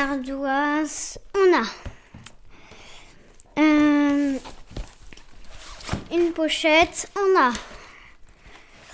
ardoise, on a euh, une pochette, on a,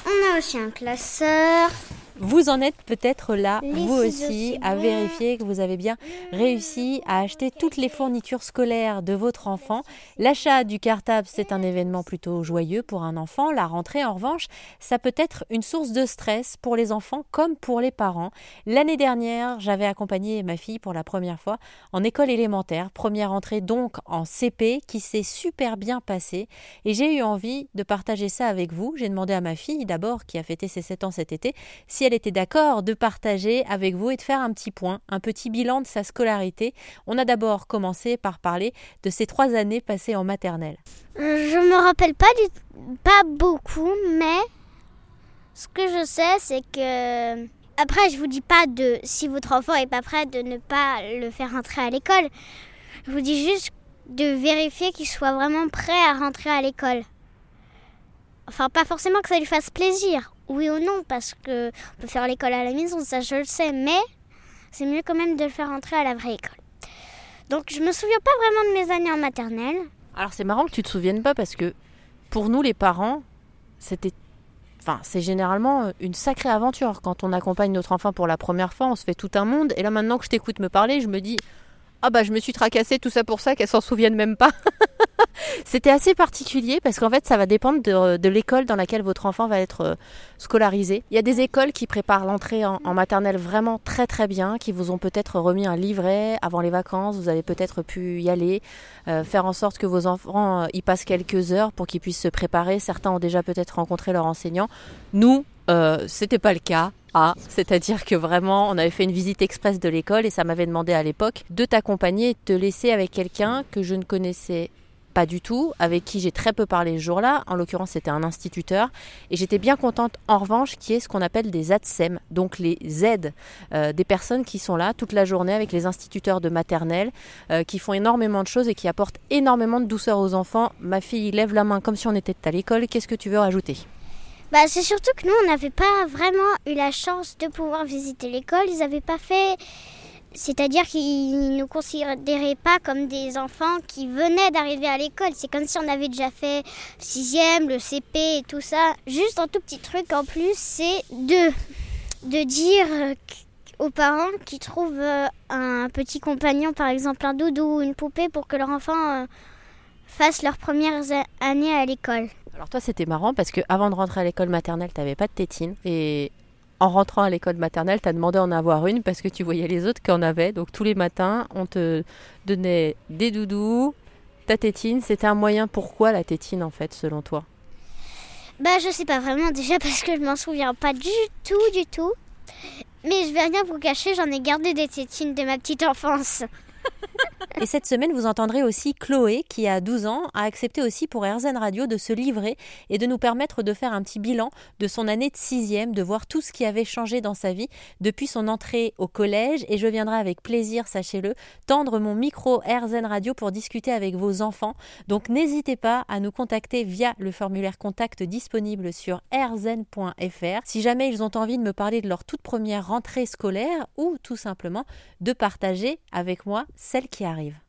on a aussi un classeur, vous en êtes peut-être là, Les vous aussi, à vérifier que vous avez bien réussi à acheter toutes les fournitures scolaires de votre enfant. L'achat du cartable, c'est un événement plutôt joyeux pour un enfant. La rentrée, en revanche, ça peut être une source de stress pour les enfants comme pour les parents. L'année dernière, j'avais accompagné ma fille pour la première fois en école élémentaire, première entrée donc en CP qui s'est super bien passée et j'ai eu envie de partager ça avec vous. J'ai demandé à ma fille d'abord qui a fêté ses 7 ans cet été si elle était d'accord de partager avec vous et de faire un petit point, un petit bilan de sa scolarité. On a d'abord commencé par parler de ces trois années passées en maternelle. Je me rappelle pas du pas beaucoup, mais ce que je sais, c'est que après, je vous dis pas de si votre enfant est pas prêt de ne pas le faire rentrer à l'école. Je vous dis juste de vérifier qu'il soit vraiment prêt à rentrer à l'école. Enfin, pas forcément que ça lui fasse plaisir, oui ou non, parce que on peut faire l'école à la maison, ça je le sais, mais c'est mieux quand même de le faire rentrer à la vraie école. Donc, je me souviens pas vraiment de mes années en maternelle. Alors c'est marrant que tu te souviennes pas parce que pour nous les parents, c'était Enfin, c'est généralement une sacrée aventure quand on accompagne notre enfant pour la première fois, on se fait tout un monde et là maintenant que je t'écoute me parler, je me dis ah bah je me suis tracassée tout ça pour ça qu'elle s'en souvienne même pas. C'était assez particulier parce qu'en fait ça va dépendre de, l'école dans laquelle votre enfant va être euh, scolarisé. Il y a des écoles qui préparent l'entrée en, maternelle vraiment très très bien, qui vous ont peut-être remis un livret avant les vacances, vous avez peut-être pu y aller, euh, faire en sorte que vos enfants euh, y passent quelques heures pour qu'ils puissent se préparer. Certains ont déjà peut-être rencontré leur enseignant. Nous, c'était pas le cas. Ah, c'est-à-dire que vraiment, on avait fait une visite express de l'école et ça m'avait demandé à l'époque de t'accompagner et de te laisser avec quelqu'un que je ne connaissais pas du tout, avec qui j'ai très peu parlé ce jour-là. En l'occurrence, c'était un instituteur. Et j'étais bien contente, en revanche, qui est ce qu'on appelle des ADSEM, donc les aides euh, des personnes qui sont là toute la journée avec les instituteurs de maternelle, euh, qui font énormément de choses et qui apportent énormément de douceur aux enfants. Ma fille lève la main comme si on était à l'école. Qu'est-ce que tu veux rajouter? Bah, c'est surtout que nous, on n'avait pas vraiment eu la chance de pouvoir visiter l'école. Ils n'avaient pas fait. C'est-à-dire qu'ils ne nous considéraient pas comme des enfants qui venaient d'arriver à l'école. C'est comme si on avait déjà fait le sixième, le CP et tout ça. Juste un tout petit truc en plus, c'est de, de dire aux parents qui trouvent euh, un petit compagnon, par exemple un doudou ou une poupée, pour que leur enfant euh, fasse leurs premières années à l'école. Alors toi, c'était marrant parce que avant de rentrer à l'école maternelle, tu n'avais pas de tétine et en rentrant à l'école maternelle, tu as demandé d'en avoir une parce que tu voyais les autres qui en avaient. Donc tous les matins, on te donnait des doudous, ta tétine. C'était un moyen. Pourquoi la tétine en fait, selon toi? Bah je sais pas vraiment déjà parce que je m'en souviens pas du tout du tout. Mais je vais rien vous cacher, j'en ai gardé des tétines de ma petite enfance. Et cette semaine, vous entendrez aussi Chloé, qui a 12 ans, a accepté aussi pour RZN Radio de se livrer et de nous permettre de faire un petit bilan de son année de sixième, de voir tout ce qui avait changé dans sa vie depuis son entrée au collège. Et je viendrai avec plaisir, sachez-le, tendre mon micro RZN Radio pour discuter avec vos enfants. Donc n'hésitez pas à nous contacter via le formulaire contact disponible sur rzn.fr si jamais ils ont envie de me parler de leur toute première rentrée scolaire ou tout simplement de partager avec moi celle qui arrive.